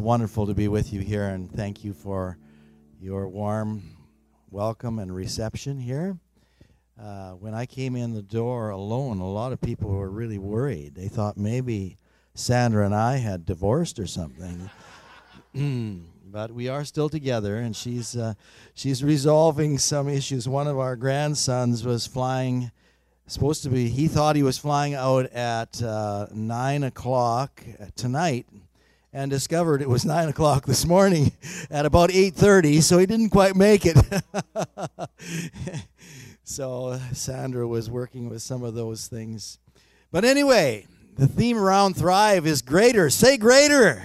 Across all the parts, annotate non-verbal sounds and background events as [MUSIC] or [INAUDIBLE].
wonderful to be with you here, and thank you for your warm welcome and reception here. Uh, when I came in the door alone, a lot of people were really worried. They thought maybe Sandra and I had divorced or something. [LAUGHS] [CLEARS THROAT] but we are still together, and she's uh, she's resolving some issues. One of our grandsons was flying, supposed to be. He thought he was flying out at uh, nine o'clock tonight, and discovered it was nine o'clock this morning [LAUGHS] at about eight thirty. So he didn't quite make it. [LAUGHS] so uh, Sandra was working with some of those things, but anyway, the theme around Thrive is greater. Say greater.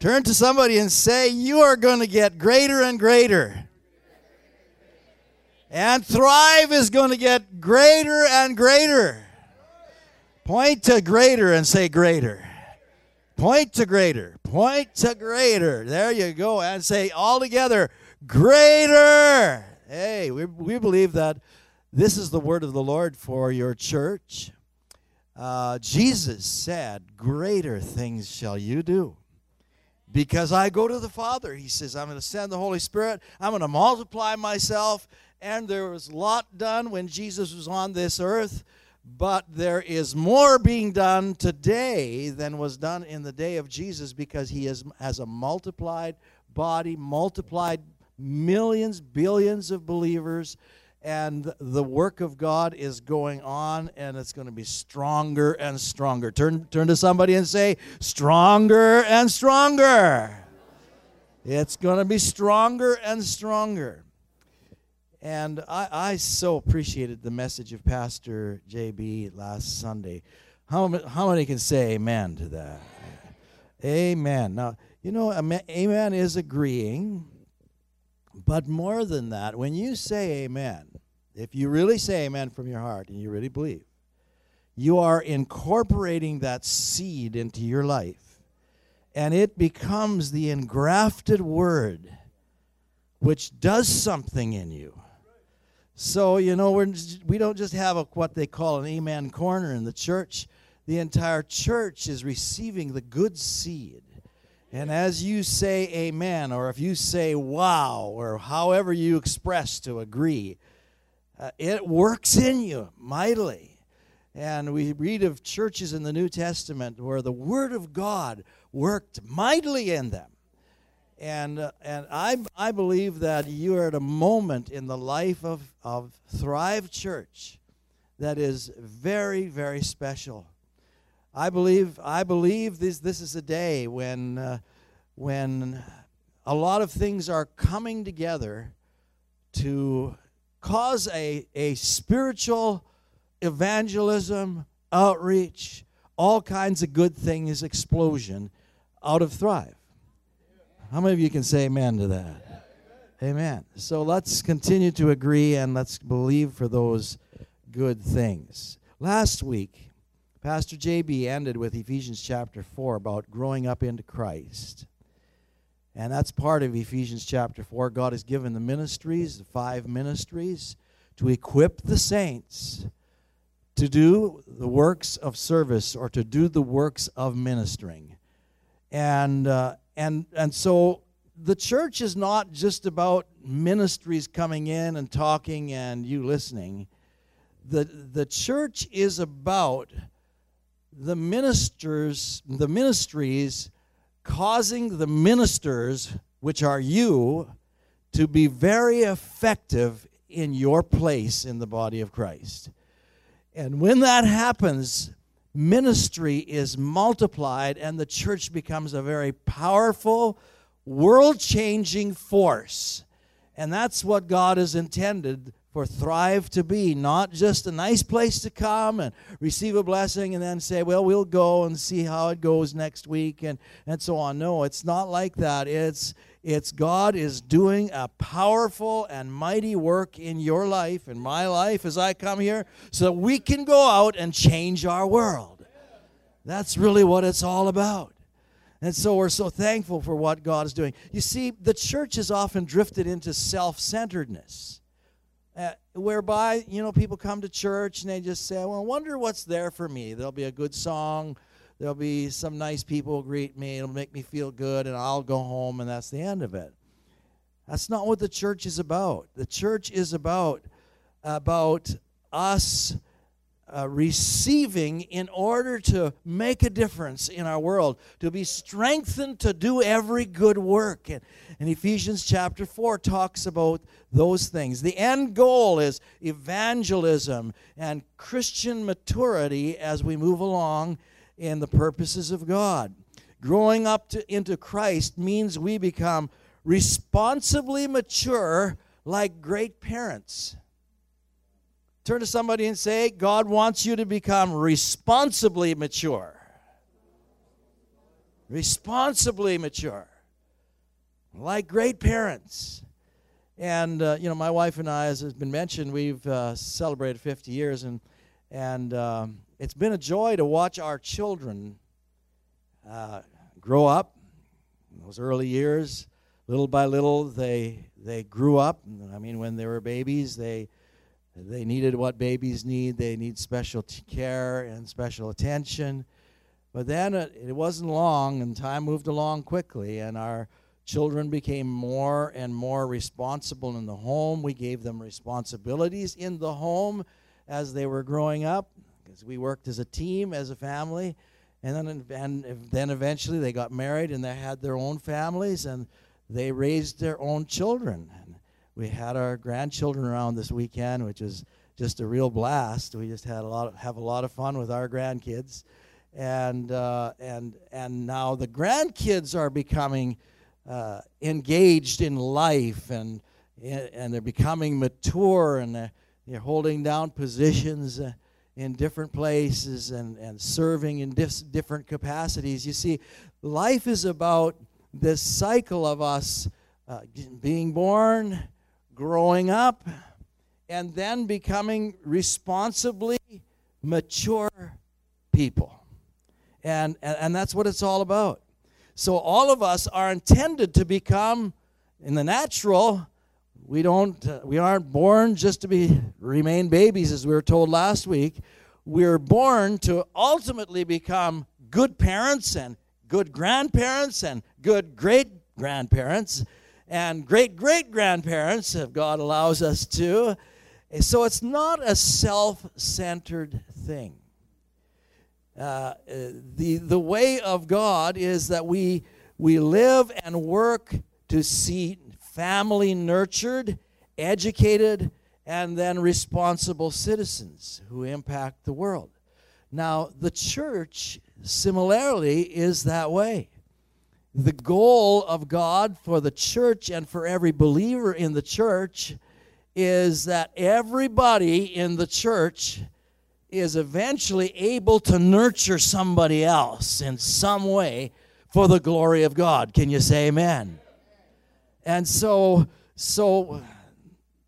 Turn to somebody and say, You are going to get greater and greater. And Thrive is going to get greater and greater. Point to greater and say greater. Point to greater. Point to greater. There you go. And say all together, greater. Hey, we, we believe that this is the word of the Lord for your church. Uh, Jesus said, Greater things shall you do because I go to the Father. He says, I'm going to send the Holy Spirit, I'm going to multiply myself. And there was a lot done when Jesus was on this earth, but there is more being done today than was done in the day of Jesus because he is, has a multiplied body, multiplied millions, billions of believers and the work of God is going on and it's going to be stronger and stronger. Turn, turn to somebody and say, stronger and stronger. It's going to be stronger and stronger. And I, I so appreciated the message of Pastor JB last Sunday. How, how many can say amen to that? Amen. Now, you know, amen is agreeing but more than that, when you say amen, if you really say amen from your heart and you really believe, you are incorporating that seed into your life. And it becomes the engrafted word which does something in you. So, you know, we're, we don't just have a, what they call an amen corner in the church. The entire church is receiving the good seed and as you say amen, or if you say wow, or however you express to agree, uh, it works in you mightily. And we read of churches in the New Testament where the Word of God worked mightily in them. And, uh, and I, I believe that you are at a moment in the life of, of Thrive Church that is very, very special. I believe I believe this this is a day when uh, when a lot of things are coming together to cause a, a spiritual evangelism, outreach, all kinds of good things, explosion out of Thrive. How many of you can say amen to that? Amen. So let's continue to agree and let's believe for those good things. Last week, Pastor JB ended with Ephesians chapter 4 about growing up into Christ. And that's part of Ephesians chapter 4. God has given the ministries, the five ministries, to equip the saints to do the works of service or to do the works of ministering. And, uh, and, and so the church is not just about ministries coming in and talking and you listening. The, the church is about the ministers, the ministries, causing the ministers, which are you, to be very effective in your place in the body of Christ. And when that happens, ministry is multiplied and the church becomes a very powerful, world changing force. And that's what God has intended for Thrive to be not just a nice place to come and receive a blessing and then say, well, we'll go and see how it goes next week and, and so on. No, it's not like that. It's, it's God is doing a powerful and mighty work in your life, in my life as I come here, so that we can go out and change our world. That's really what it's all about. And so we're so thankful for what God is doing. You see, the church has often drifted into self centeredness uh, whereby you know people come to church and they just say well I wonder what's there for me there'll be a good song there'll be some nice people greet me. It'll make me feel good, and I'll go home, and that's the end of it. That's not what the church is about. The church is about about us uh, receiving in order to make a difference in our world, to be strengthened to do every good work. And, and Ephesians chapter 4 talks about those things. The end goal is evangelism and Christian maturity as we move along in the purposes of God. Growing up to, into Christ means we become responsibly mature like great parents. Turn to somebody and say, God wants you to become responsibly mature. Responsibly mature. Like great parents. And, uh, you know, my wife and I, as has been mentioned, we've uh, celebrated 50 years, and, and um, it's been a joy to watch our children uh, grow up in those early years. Little by little, they, they grew up. I mean, when they were babies, they they needed what babies need. They need special t- care and special attention. But then it, it wasn't long, and time moved along quickly, and our children became more and more responsible in the home. We gave them responsibilities in the home as they were growing up, we worked as a team, as a family. And then, and then eventually they got married and they had their own families and they raised their own children we had our grandchildren around this weekend, which was just a real blast. We just had a lot of, have a lot of fun with our grandkids, and uh, and and now the grandkids are becoming uh, engaged in life, and and they're becoming mature, and they're, they're holding down positions. Uh, in different places and, and serving in dis- different capacities. You see, life is about this cycle of us uh, being born, growing up, and then becoming responsibly mature people. And, and, and that's what it's all about. So all of us are intended to become, in the natural, we don't uh, we aren't born just to be remain babies as we were told last week we're born to ultimately become good parents and good grandparents and good great grandparents and great great grandparents, if God allows us to. So it's not a self centered thing. Uh, the, the way of God is that we, we live and work to see family nurtured, educated, and then responsible citizens who impact the world. Now, the church, similarly, is that way the goal of God for the church and for every believer in the church is that everybody in the church is eventually able to nurture somebody else in some way for the glory of God. Can you say amen? And so so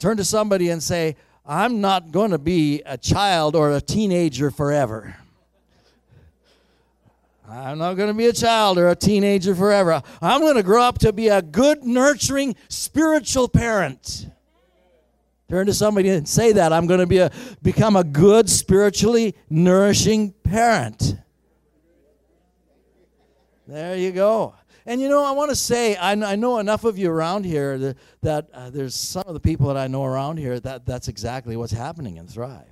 turn to somebody and say, I'm not going to be a child or a teenager forever. I'm not going to be a child or a teenager forever. I'm going to grow up to be a good, nurturing, spiritual parent. Turn to somebody and say that. I'm going to be a, become a good, spiritually nourishing parent. There you go. And you know, I want to say, I, I know enough of you around here that, that uh, there's some of the people that I know around here that that's exactly what's happening in Thrive.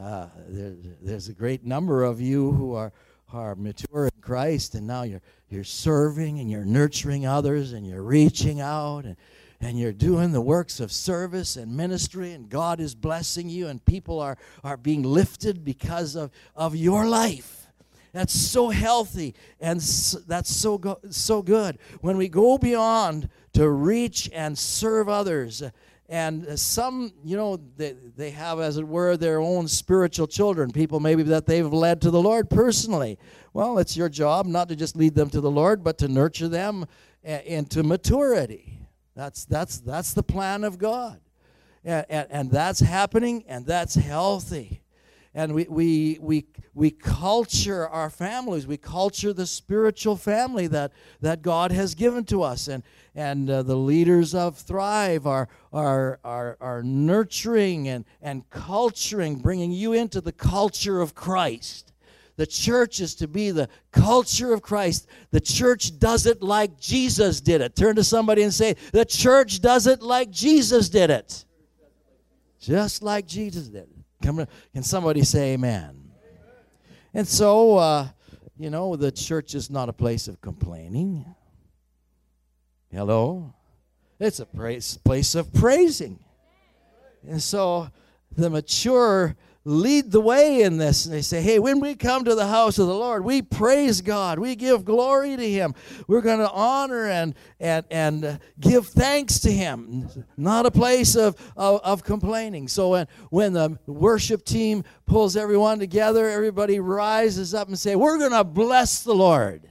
Uh, there, there's a great number of you who are are mature in Christ, and now you're you're serving and you're nurturing others and you're reaching out and and you're doing the works of service and ministry and God is blessing you and people are are being lifted because of of your life. That's so healthy and so, that's so go, so good. When we go beyond to reach and serve others and some you know they, they have as it were their own spiritual children people maybe that they've led to the lord personally. Well it's your job not to just lead them to the lord but to nurture them eh, into maturity. That's that's that's the plan of god. And, and, and that's happening and that's healthy and we, we, we, we culture our families. We culture the spiritual family that, that God has given to us. And, and uh, the leaders of Thrive are, are, are, are nurturing and, and culturing, bringing you into the culture of Christ the church is to be the culture of Christ. The church does it like Jesus did it. Turn to somebody and say, The church does it like Jesus did it. Just like Jesus did it. Come, can somebody say amen? And so, uh, you know, the church is not a place of complaining. Hello? It's a place of praising. And so the mature lead the way in this. And they say, hey, when we come to the house of the Lord, we praise God. We give glory to Him. We're going to honor and, and, and uh, give thanks to Him. Not a place of, of, of complaining. So when, when the worship team pulls everyone together, everybody rises up and say, we're going to bless the Lord.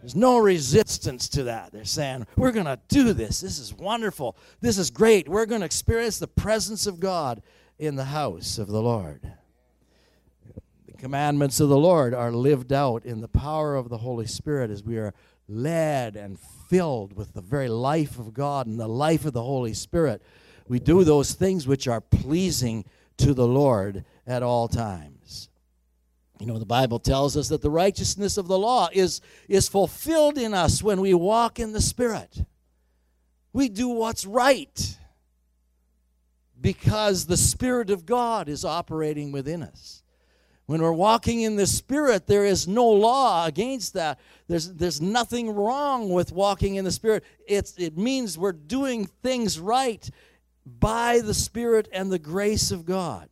There's no resistance to that. They're saying, We're going to do this. This is wonderful. This is great. We're going to experience the presence of God in the house of the Lord. The commandments of the Lord are lived out in the power of the Holy Spirit as we are led and filled with the very life of God and the life of the Holy Spirit. We do those things which are pleasing to the Lord at all times. You know, the Bible tells us that the righteousness of the law is, is fulfilled in us when we walk in the Spirit. We do what's right because the Spirit of God is operating within us. When we're walking in the Spirit, there is no law against that. There's, there's nothing wrong with walking in the Spirit. It's, it means we're doing things right by the Spirit and the grace of God.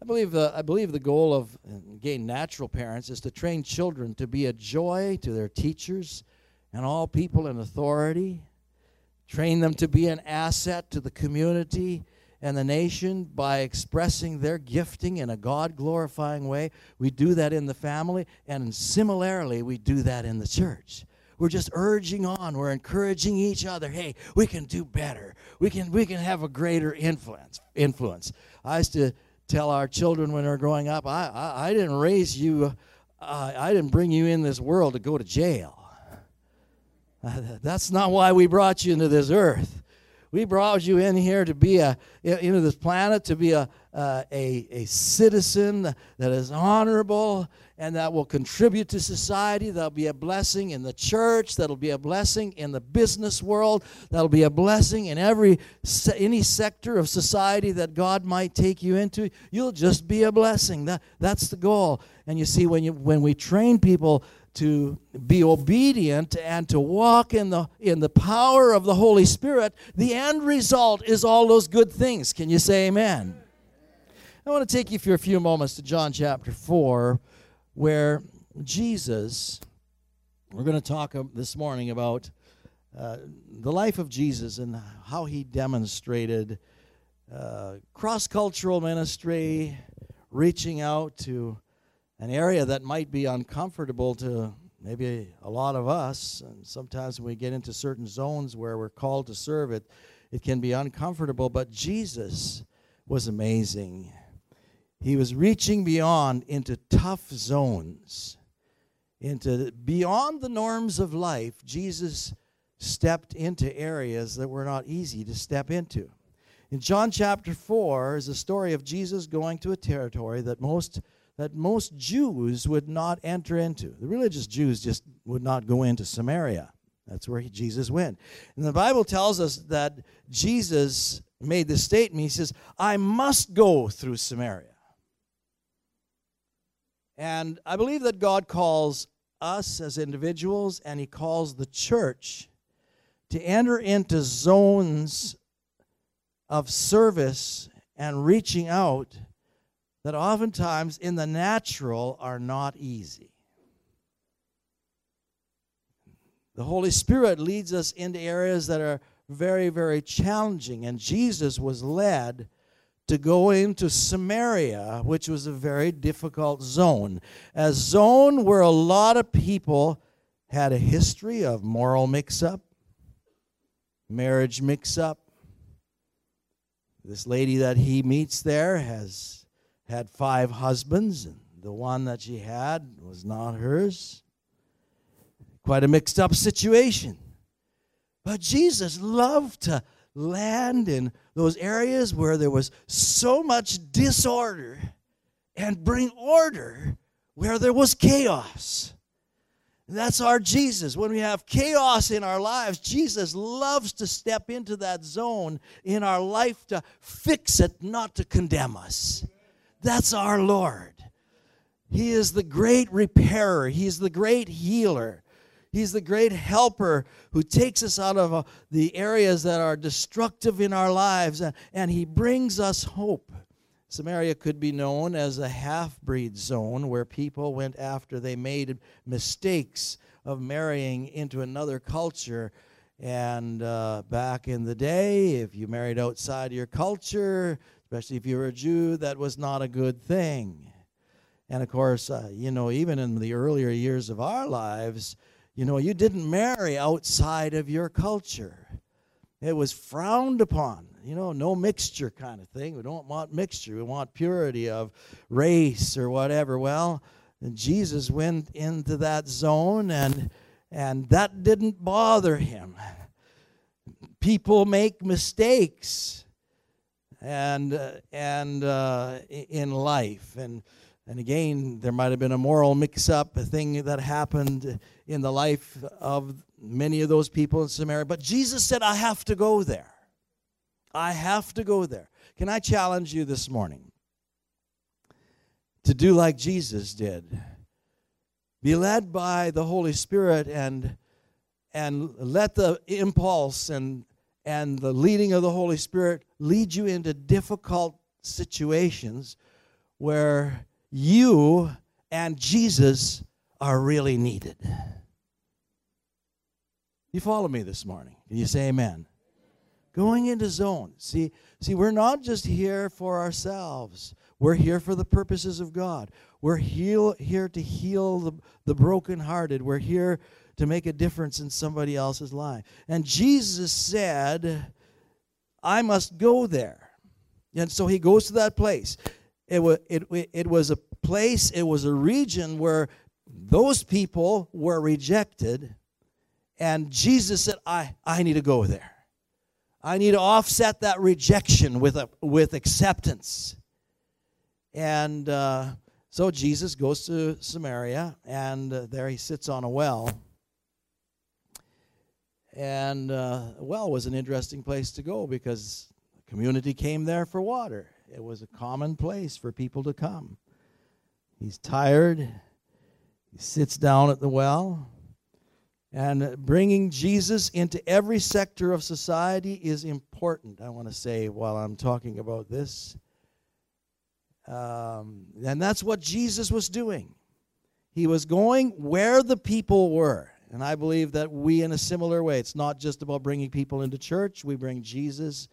I believe, uh, I believe the goal of, again, natural parents is to train children to be a joy to their teachers and all people in authority, train them to be an asset to the community and the nation by expressing their gifting in a God glorifying way. We do that in the family, and similarly, we do that in the church. We're just urging on. We're encouraging each other. Hey, we can do better. We can we can have a greater influence. Influence. I used to tell our children when they're growing up, I, I, I didn't raise you, uh, I didn't bring you in this world to go to jail. [LAUGHS] That's not why we brought you into this earth. We brought you in here to be a into this planet to be a uh, a, a citizen that is honorable and that will contribute to society. That'll be a blessing in the church. That'll be a blessing in the business world. That'll be a blessing in every any sector of society that God might take you into. You'll just be a blessing. That, that's the goal. And you see, when you when we train people to be obedient and to walk in the in the power of the Holy Spirit, the end result is all those good things. Can you say amen? I want to take you for a few moments to John chapter 4, where Jesus, we're going to talk this morning about uh, the life of Jesus and how he demonstrated uh, cross cultural ministry, reaching out to an area that might be uncomfortable to maybe a lot of us. And sometimes when we get into certain zones where we're called to serve it, it can be uncomfortable. But Jesus was amazing. He was reaching beyond into tough zones, into beyond the norms of life. Jesus stepped into areas that were not easy to step into. In John chapter 4 is a story of Jesus going to a territory that most that most Jews would not enter into. The religious Jews just would not go into Samaria. That's where he, Jesus went. And the Bible tells us that Jesus made this statement. He says, I must go through Samaria. And I believe that God calls us as individuals and He calls the church to enter into zones of service and reaching out that oftentimes in the natural are not easy. The Holy Spirit leads us into areas that are very, very challenging, and Jesus was led to go into Samaria, which was a very difficult zone, a zone where a lot of people had a history of moral mix up, marriage mix up. This lady that he meets there has had five husbands, and the one that she had was not hers. Quite a mixed up situation. But Jesus loved to land in those areas where there was so much disorder and bring order where there was chaos. That's our Jesus. When we have chaos in our lives, Jesus loves to step into that zone in our life to fix it, not to condemn us. That's our Lord. He is the great repairer, He's the great healer. He's the great helper who takes us out of uh, the areas that are destructive in our lives and, and He brings us hope. Samaria could be known as a half breed zone where people went after they made mistakes of marrying into another culture. And uh, back in the day, if you married outside your culture, especially if you were a Jew, that was not a good thing. And of course, uh, you know, even in the earlier years of our lives, you know, you didn't marry outside of your culture. It was frowned upon you know, no mixture kind of thing. We don't want mixture. We want purity of race or whatever. Well, Jesus went into that zone and and that didn't bother him. People make mistakes and uh, and uh, in life and and again there might have been a moral mix up a thing that happened in the life of many of those people in Samaria but Jesus said I have to go there I have to go there. Can I challenge you this morning to do like Jesus did? Be led by the Holy Spirit and and let the impulse and and the leading of the Holy Spirit lead you into difficult situations where you and Jesus are really needed. You follow me this morning? Can you say amen? going into zone. See, see, we're not just here for ourselves. We're here for the purposes of God. We're heal, here to heal the, the brokenhearted. We're here to make a difference in somebody else's life. And Jesus said, I must go there. And so he goes to that place. It was, it, it was a place, it was a region where those people were rejected. And Jesus said, I, I need to go there. I need to offset that rejection with, a, with acceptance. And uh, so Jesus goes to Samaria, and uh, there he sits on a well. And uh, well was an interesting place to go because the community came there for water. It was a common place for people to come. He's tired. He sits down at the well. And bringing Jesus into every sector of society is important, I want to say, while I'm talking about this. Um, and that's what Jesus was doing. He was going where the people were. And I believe that we, in a similar way, it's not just about bringing people into church, we bring Jesus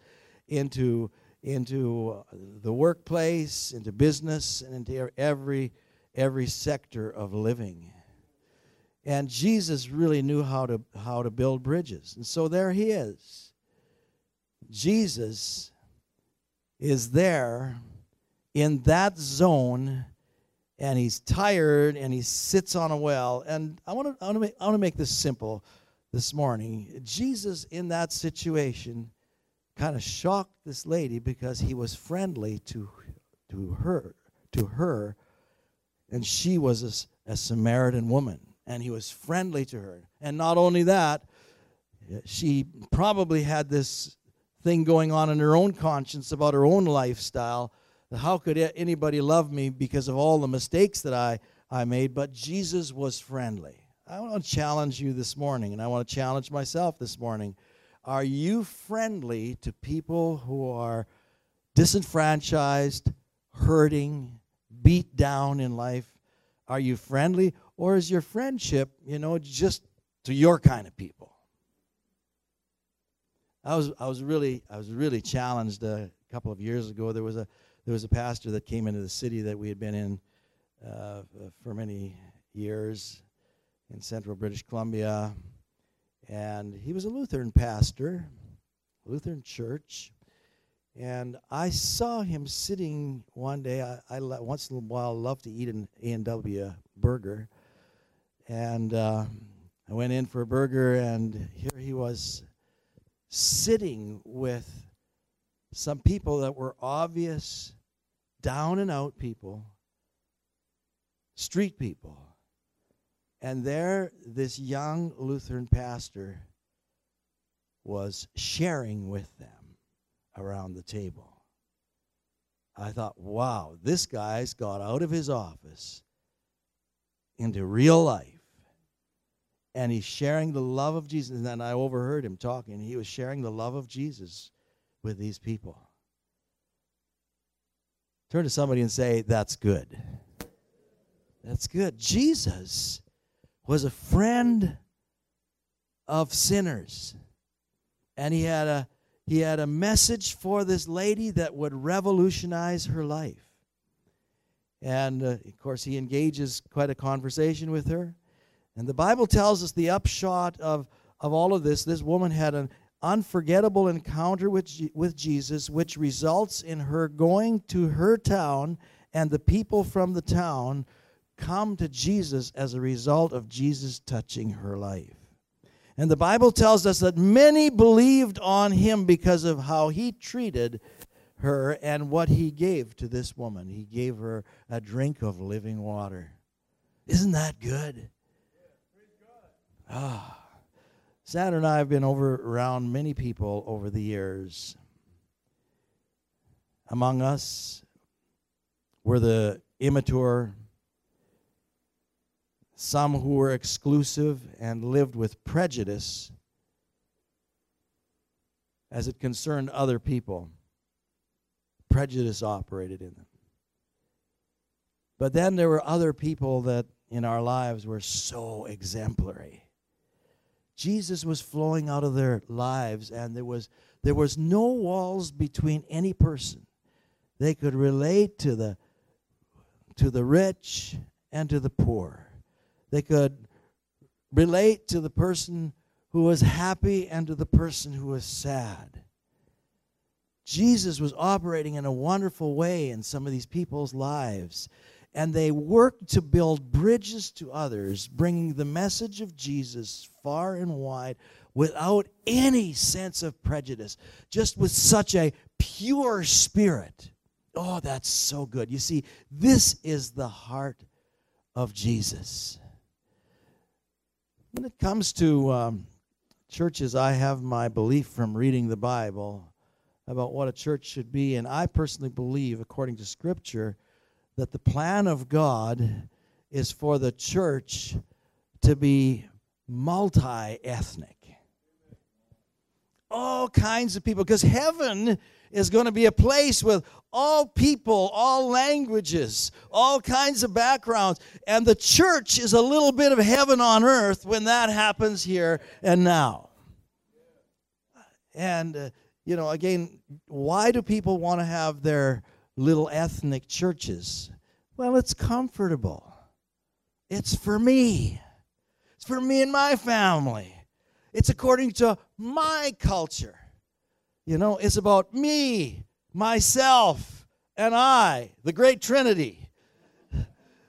into, into uh, the workplace, into business, and into every, every sector of living. And Jesus really knew how to, how to build bridges. And so there he is. Jesus is there in that zone and he's tired and he sits on a well. And I want to, I want to, make, I make this simple this morning. Jesus, in that situation, kind of shocked this lady because he was friendly to, to her, to her, and she was a, a Samaritan woman and he was friendly to her. And not only that, she probably had this thing going on in her own conscience about her own lifestyle. How could anybody love me because of all the mistakes that I, I made? But Jesus was friendly. I want to challenge you this morning, and I want to challenge myself this morning. Are you friendly to people who are disenfranchised, hurting, beat down in life? Are you friendly? Or is your friendship, you know, just to your kind of people? I was, I was really, I was really challenged uh, couple of years ago. There was a, there was a pastor that came into the city that we had been in uh, for many years in central British Columbia, and he was a Lutheran pastor, Lutheran church. And I saw him sitting one day. I, I once in a while love to eat an A and W burger, and uh, I went in for a burger, and here he was sitting with some people that were obvious, down and out people, street people. And there, this young Lutheran pastor was sharing with them around the table. I thought, wow, this guy's got out of his office into real life. And he's sharing the love of Jesus. And then I overheard him talking. He was sharing the love of Jesus with these people. Turn to somebody and say, That's good. That's good. Jesus was a friend of sinners. And he had a he had a message for this lady that would revolutionize her life. And uh, of course, he engages quite a conversation with her. And the Bible tells us the upshot of, of all of this this woman had an unforgettable encounter with, with Jesus, which results in her going to her town, and the people from the town come to Jesus as a result of Jesus touching her life. And the Bible tells us that many believed on him because of how he treated her and what he gave to this woman. He gave her a drink of living water. Isn't that good? Ah. Sandra and I have been over around many people over the years. Among us were the immature, some who were exclusive and lived with prejudice as it concerned other people. Prejudice operated in them. But then there were other people that in our lives were so exemplary. Jesus was flowing out of their lives, and there was, there was no walls between any person. They could relate to the, to the rich and to the poor they could relate to the person who was happy and to the person who was sad. Jesus was operating in a wonderful way in some of these people's lives. And they worked to build bridges to others, bringing the message of Jesus far and wide without any sense of prejudice, just with such a pure spirit. Oh, that's so good. You see, this is the heart of Jesus. When it comes to um, churches, I have my belief from reading the Bible about what a church should be, and I personally believe, according to Scripture, that the plan of God is for the church to be multi ethnic. All kinds of people, because heaven is going to be a place with all people, all languages, all kinds of backgrounds. And the church is a little bit of heaven on earth when that happens here and now. And, uh, you know, again, why do people want to have their little ethnic churches? Well, it's comfortable. It's for me. It's for me and my family. It's according to my culture. You know, it's about me, myself, and I, the great Trinity.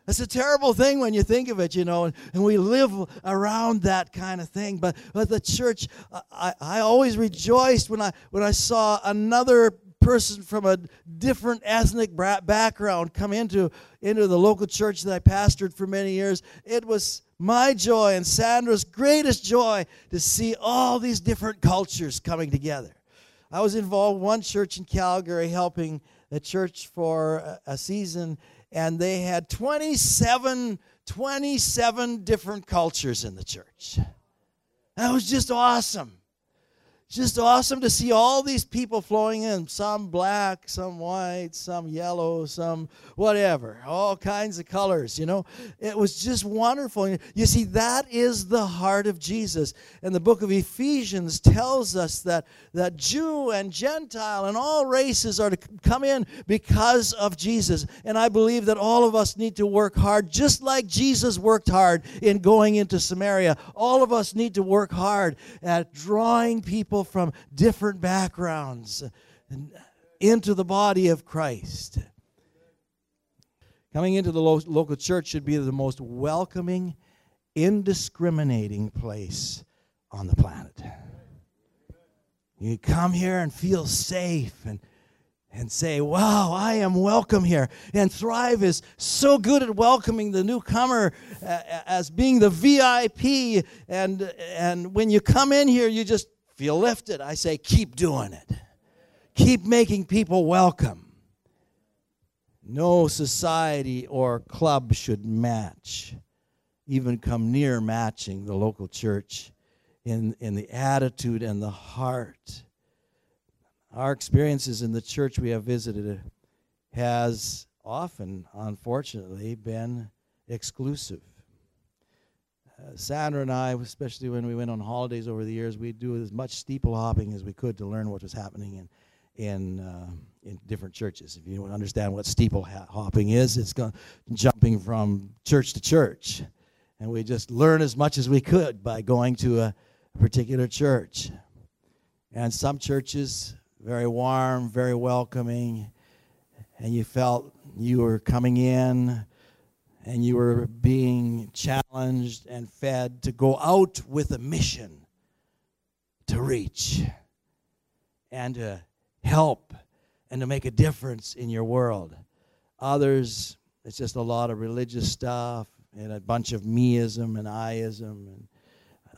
It's a terrible thing when you think of it, you know, and, and we live around that kind of thing. But, but the church, I, I always rejoiced when I, when I saw another person from a different ethnic background come into, into the local church that I pastored for many years. It was my joy and Sandra's greatest joy to see all these different cultures coming together. I was involved one church in Calgary helping the church for a season, and they had 27, 27 different cultures in the church. That was just awesome just awesome to see all these people flowing in. Some black some white some yellow some whatever. All kinds of colors you know? It was just wonderful. You see that is the heart of jesus. And the book of ephesians tells us that that jew and gentile and all races are to come in because of jesus. And i believe that all of us need to work hard just like jesus worked hard in going into samaria. All of us need to work hard at drawing people people from different backgrounds into the body of Christ. Coming into the lo- local church should be the most welcoming, indiscriminating place on the planet. You come here and feel safe and and say, Wow, I am welcome here. And Thrive is so good at welcoming the newcomer uh, as being the VIP. And, and when you come in here, you just feel it, I say, Keep doing it, keep making people welcome. No society or club should match, even come near matching the local church in, in the attitude and the heart our experiences in the church we have visited has often, unfortunately, been exclusive. Uh, Sandra and I, especially when we went on holidays over the years, we'd do as much steeple hopping as we could to learn what was happening in in uh, in different churches. If you understand what steeple hopping is, it's going jumping from church to church, and we just learn as much as we could by going to a particular church. And some churches very warm, very welcoming, and you felt you were coming in and you were being challenged and fed to go out with a mission to reach and to help and to make a difference in your world. Others, it's just a lot of religious stuff and a bunch of meism and Iism and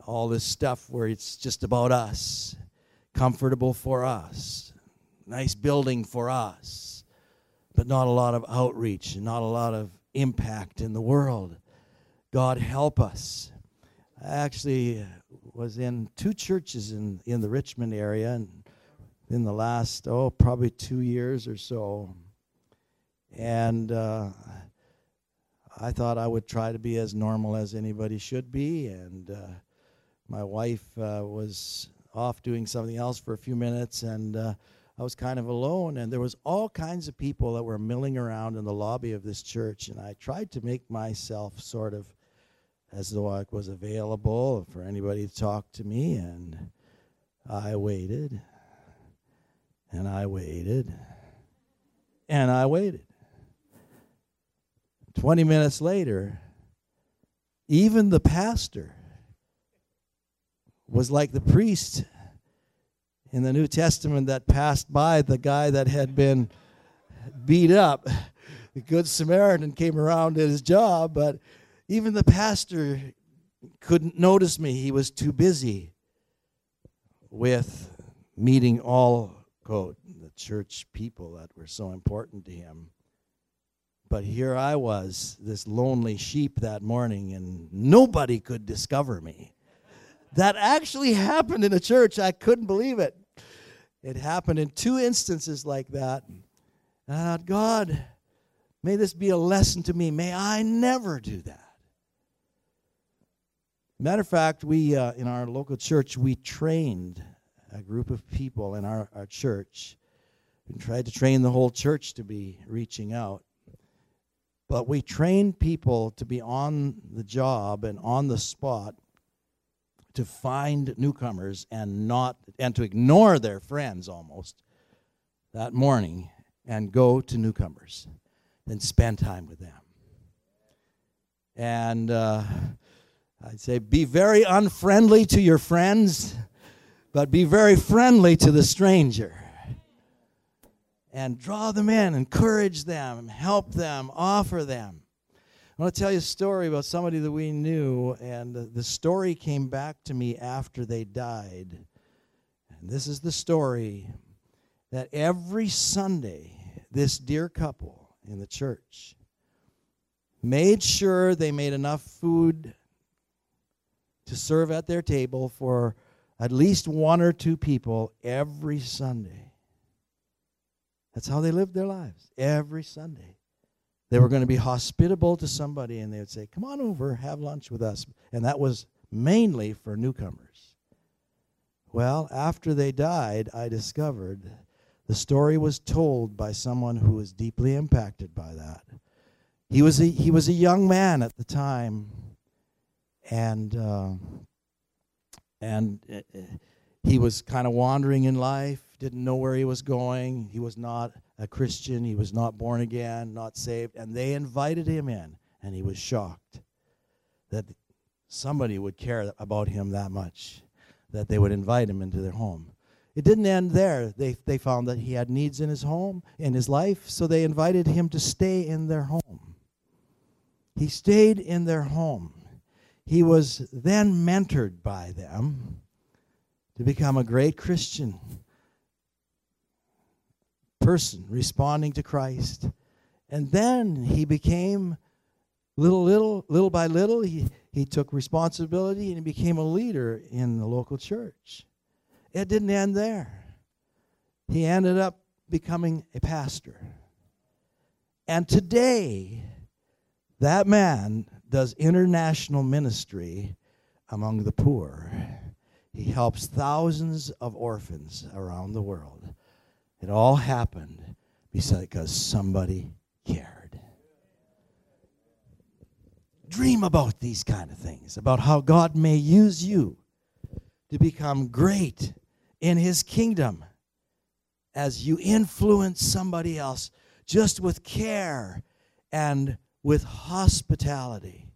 all this stuff where it's just about us comfortable for us, nice building for us, but not a lot of outreach and not a lot of impact in the world. God help us. I actually was in two churches in, in the Richmond area and in the last, oh, probably two years or so. And uh, I thought I would try to be as normal as anybody should be. And uh, my wife uh, was off doing something else for a few minutes, and uh, I was kind of alone. And there was all kinds of people that were milling around in the lobby of this church, and I tried to make myself sort of as though I was available for anybody to talk to me, and I waited, and I waited, and I waited. 20 minutes later, even the pastor was like the priest in the New Testament that passed by the guy that had been beat up. The Good Samaritan came around at his job, but even the pastor couldn't notice me. He was too busy with meeting all, quote, the church people that were so important to him. But here I was, this lonely sheep that morning, and nobody could discover me. That actually happened in a church. I couldn't believe it. It happened in two instances like that. And I thought, God, may this be a lesson to me. May I never do that. Matter of fact, we uh, in our local church we trained a group of people in our, our church and tried to train the whole church to be reaching out. But we trained people to be on the job and on the spot to find newcomers and not and to ignore their friends almost that morning and go to newcomers and spend time with them. And uh, I'd say be very unfriendly to your friends, but be very friendly to the stranger. And draw them in, encourage them, help them, offer them. I want to tell you a story about somebody that we knew, and the story came back to me after they died. And this is the story that every Sunday, this dear couple in the church made sure they made enough food to serve at their table for at least one or two people every Sunday. That's how they lived their lives every Sunday. They were going to be hospitable to somebody and they would say, Come on over, have lunch with us. And that was mainly for newcomers. Well, after they died, I discovered the story was told by someone who was deeply impacted by that. He was a, he was a young man at the time, and, uh, and uh, he was kind of wandering in life, didn't know where he was going. He was not a Christian. He was not born again, not saved. And they invited him in, and he was shocked that somebody would care about him that much, that they would invite him into their home. It didn't end there. They, they found that he had needs in his home, in his life, so they invited him to stay in their home. He stayed in their home. He was then mentored by them to become a great Christian person responding to Christ. And then he became little little little by little he, he took responsibility and he became a leader in the local church. It didn't end there. He ended up becoming a pastor. And today that man does international ministry among the poor. He helps thousands of orphans around the world. It all happened because somebody cared. Dream about these kind of things, about how God may use you to become great in His kingdom as you influence somebody else just with care and with hospitality.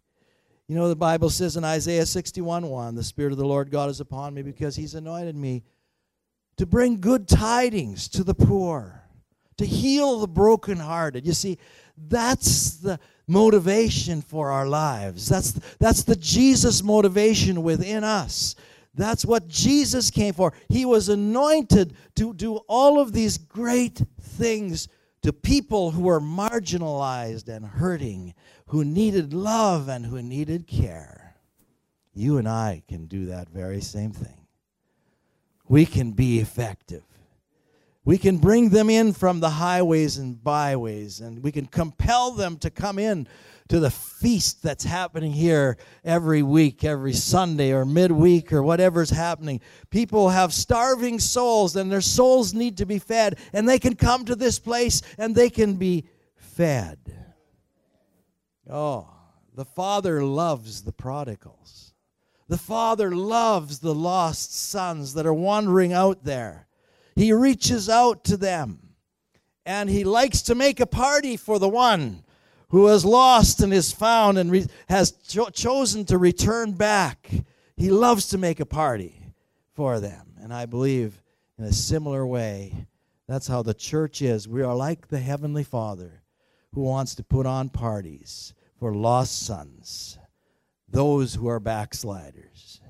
You know, the Bible says in Isaiah 61 1, the Spirit of the Lord God is upon me because He's anointed me to bring good tidings to the poor, to heal the brokenhearted. You see, that's the motivation for our lives. That's, that's the Jesus motivation within us. That's what Jesus came for. He was anointed to do all of these great things to people who were marginalized and hurting, who needed love and who needed care. You and I can do that very same thing. We can be effective. We can bring them in from the highways and byways, and we can compel them to come in to the feast that's happening here every week, every Sunday or midweek or whatever's happening. People have starving souls, and their souls need to be fed, and they can come to this place and they can be fed. Oh, the Father loves the prodigals. The Father loves the lost sons that are wandering out there. He reaches out to them and he likes to make a party for the one who has lost and is found and re- has cho- chosen to return back. He loves to make a party for them. And I believe in a similar way, that's how the church is. We are like the Heavenly Father who wants to put on parties for lost sons, those who are backsliders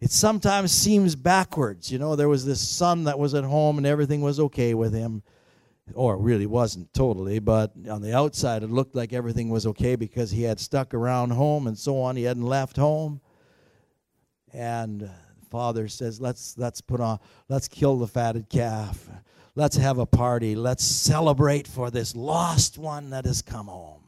it sometimes seems backwards. You know, there was this son that was at home and everything was okay with him. Or really wasn't totally, but on the outside it looked like everything was okay because he had stuck around home and so on. He hadn't left home. And father says, Let's let's put on let's kill the fatted calf. Let's have a party. Let's celebrate for this lost one that has come home.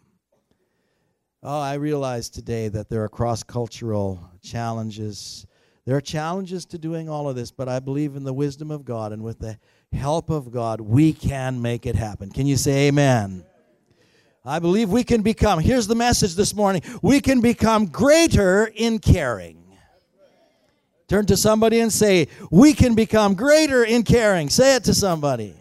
Oh, I realize today that there are cross cultural challenges there are challenges to doing all of this, but I believe in the wisdom of God, and with the help of God, we can make it happen. Can you say amen? I believe we can become, here's the message this morning we can become greater in caring. Turn to somebody and say, We can become greater in caring. Say it to somebody.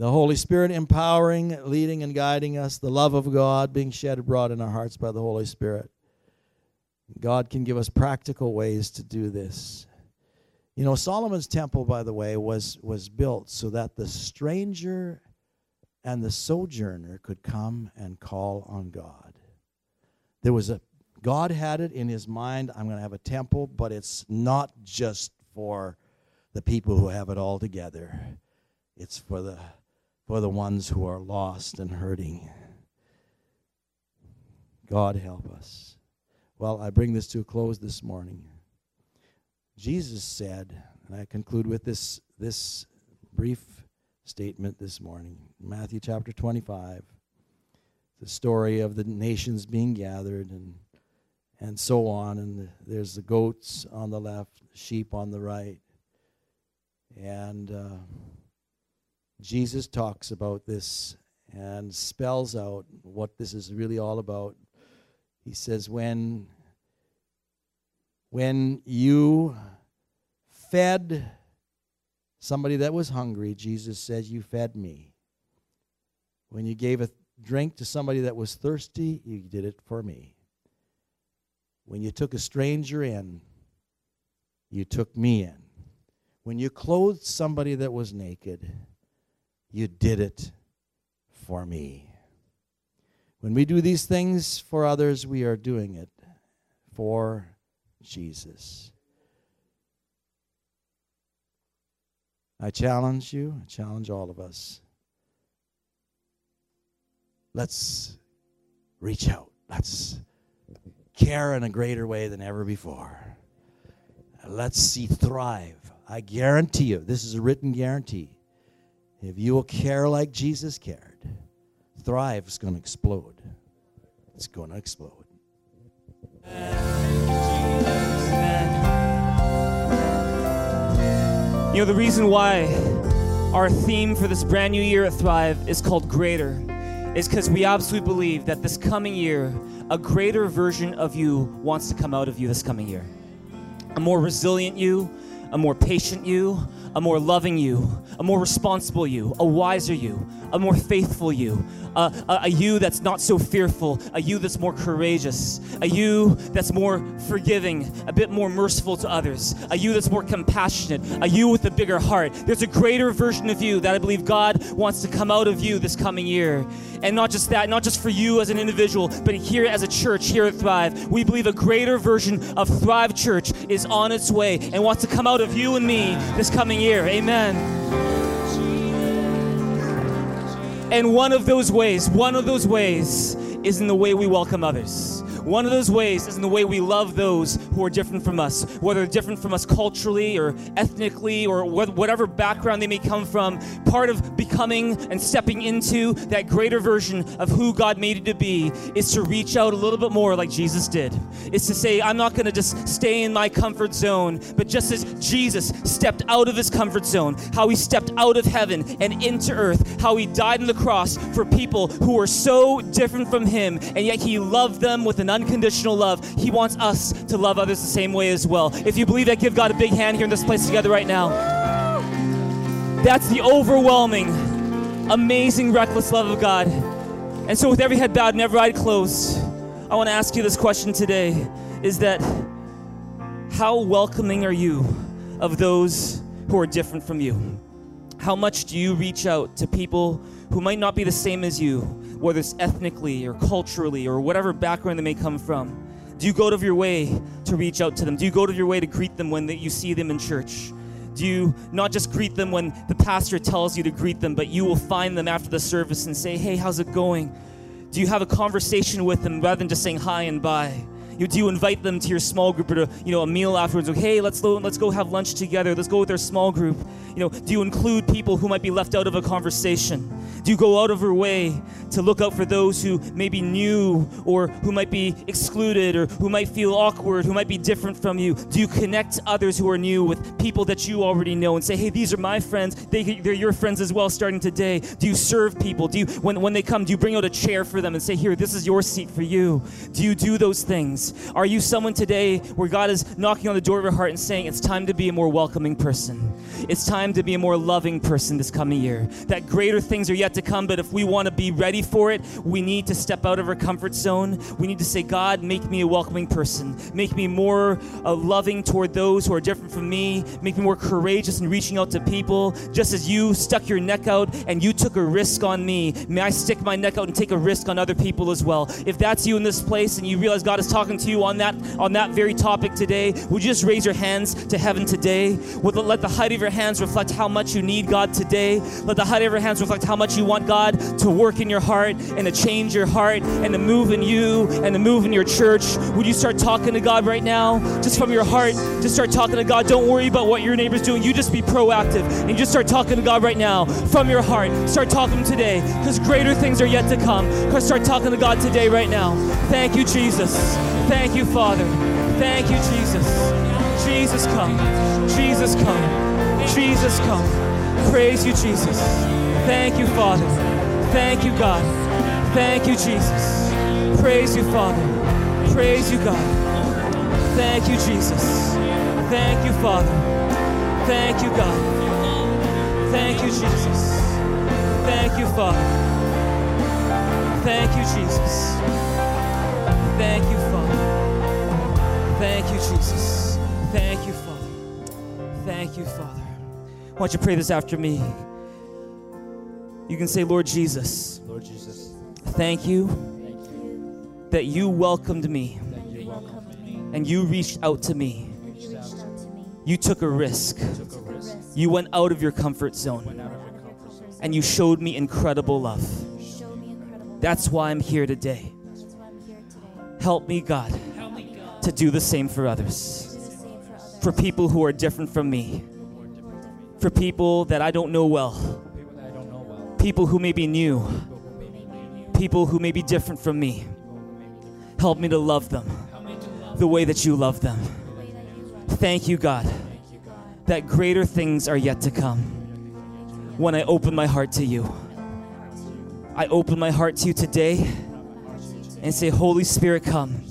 The Holy Spirit empowering, leading, and guiding us, the love of God being shed abroad in our hearts by the Holy Spirit. God can give us practical ways to do this. You know, Solomon's temple, by the way, was, was built so that the stranger and the sojourner could come and call on God. There was a, God had it in his mind, I'm going to have a temple, but it's not just for the people who have it all together. It's for the, for the ones who are lost and hurting. God help us. Well, I bring this to a close this morning. Jesus said, and I conclude with this, this brief statement this morning Matthew chapter 25, the story of the nations being gathered and, and so on. And the, there's the goats on the left, sheep on the right. And uh, Jesus talks about this and spells out what this is really all about he says, when, when you fed somebody that was hungry, Jesus says, You fed me. When you gave a drink to somebody that was thirsty, you did it for me. When you took a stranger in, you took me in. When you clothed somebody that was naked, you did it for me. When we do these things for others, we are doing it for Jesus. I challenge you, I challenge all of us. Let's reach out. Let's care in a greater way than ever before. Let's see thrive. I guarantee you, this is a written guarantee. If you will care like Jesus cared, Thrive is going to explode. It's going to explode. You know, the reason why our theme for this brand new year at Thrive is called Greater is because we absolutely believe that this coming year, a greater version of you wants to come out of you this coming year. A more resilient you, a more patient you, a more loving you, a more responsible you, a wiser you, a more faithful you, a, a, a, you that's not so fearful, a you that's more courageous, a you that's more forgiving, a bit more merciful to others, a you that's more compassionate, a you with a bigger heart. There's a greater version of you that I believe God wants to come out of you this coming year. And not just that, not just for you as an individual, but here as a church, here at Thrive, we believe a greater version of Thrive Church is on its way and wants to come out of you and me this coming year. Amen. And one of those ways, one of those ways is in the way we welcome others. One of those ways is in the way we love those who are different from us, whether different from us culturally or ethnically or whatever background they may come from. Part of becoming and stepping into that greater version of who God made you to be is to reach out a little bit more like Jesus did. It's to say, I'm not going to just stay in my comfort zone, but just as Jesus stepped out of his comfort zone, how he stepped out of heaven and into earth, how he died on the cross for people who were so different from him, and yet he loved them with an unconditional love. He wants us to love others the same way as well. If you believe that, give God a big hand here in this place together right now. That's the overwhelming, amazing, reckless love of God. And so, with every head bowed and every eye closed, I want to ask you this question today is that how welcoming are you of those who are different from you? How much do you reach out to people who might not be the same as you, whether it's ethnically or culturally or whatever background they may come from? Do you go out of your way to reach out to them? Do you go out of your way to greet them when you see them in church? Do you not just greet them when the pastor tells you to greet them, but you will find them after the service and say, Hey, how's it going? Do you have a conversation with them rather than just saying hi and bye? You, do you invite them to your small group or to you know a meal afterwards? Like, hey, let's let's go have lunch together. Let's go with our small group. You know, do you include people who might be left out of a conversation? Do you go out of your way to look out for those who may be new or who might be excluded or who might feel awkward, who might be different from you? Do you connect others who are new with people that you already know and say, hey, these are my friends. They, they're your friends as well starting today. Do you serve people? Do you, when, when they come, do you bring out a chair for them and say, here, this is your seat for you? Do you do those things? Are you someone today where God is knocking on the door of your heart and saying, it's time to be a more welcoming person? It's time to be a more loving person this coming year. That greater things are yet to come, but if we want to be ready for it, we need to step out of our comfort zone. We need to say, God, make me a welcoming person. Make me more uh, loving toward those who are different from me. Make me more courageous in reaching out to people. Just as you stuck your neck out and you took a risk on me, may I stick my neck out and take a risk on other people as well. If that's you in this place and you realize God is talking to you on that on that very topic today, would you just raise your hands to heaven today? Would let the height of your hands reflect how much you need God today. Let the height of your hands reflect how much you want God to work in your heart and to change your heart and to move in you and to move in your church. Would you start talking to God right now? Just from your heart, just start talking to God. Don't worry about what your neighbor's doing. You just be proactive and you just start talking to God right now from your heart. Start talking today because greater things are yet to come. Because start talking to God today right now. Thank you, Jesus. Thank you, Father. Thank you, Jesus. Jesus, come. Jesus, come. Jesus, come. Praise you, Jesus. Thank you, Father. Thank you, God. Thank you, Jesus. Praise you, Father. Praise you, God. Thank you, Jesus. Thank you, Father. Thank you, God. Thank you, Jesus. Thank you, Father. Thank you, Jesus. Thank you, Father. Thank you, Jesus. Thank you, Father. Thank you, Father. Why don't you pray this after me? You can say, Lord Jesus, Lord Jesus, thank you Thank you that you welcomed me that you welcomed me. and you reached out to me. You out to me. You took a risk. Took a risk. You went out of your comfort zone your comfort zone. and you showed me incredible love. Me incredible. That's why I'm here today. I'm here today. Help me, God, to do the same for others. Do the same for others. For people who are different from me. who are different. For people that I don't know well. People who may be new. people who may be different from me. Help me to love them the way that you love them. Thank you, God. that greater things are yet to come when I open my heart to you. I open my heart to you today and say, Holy Spirit, come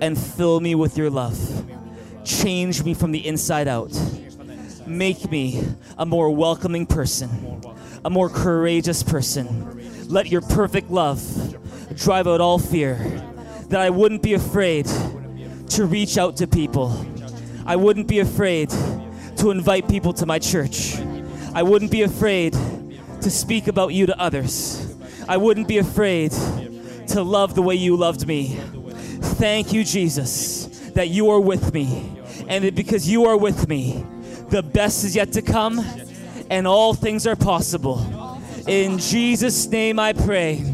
and fill me with your love. Change me from the inside out. Make me a more welcoming person, a more courageous person. Let your perfect love drive out all fear, that I wouldn't be afraid to reach out to people. I wouldn't be afraid to invite people to my church. I wouldn't be afraid to speak about you to others. I wouldn't be afraid to love the way you loved me. Thank you, Jesus, that you are with me. And that because you are with me, the best is yet to come and all things are possible. In Jesus' name I pray.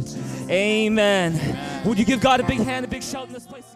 Amen. Would you give God a big hand, a big shout in this place?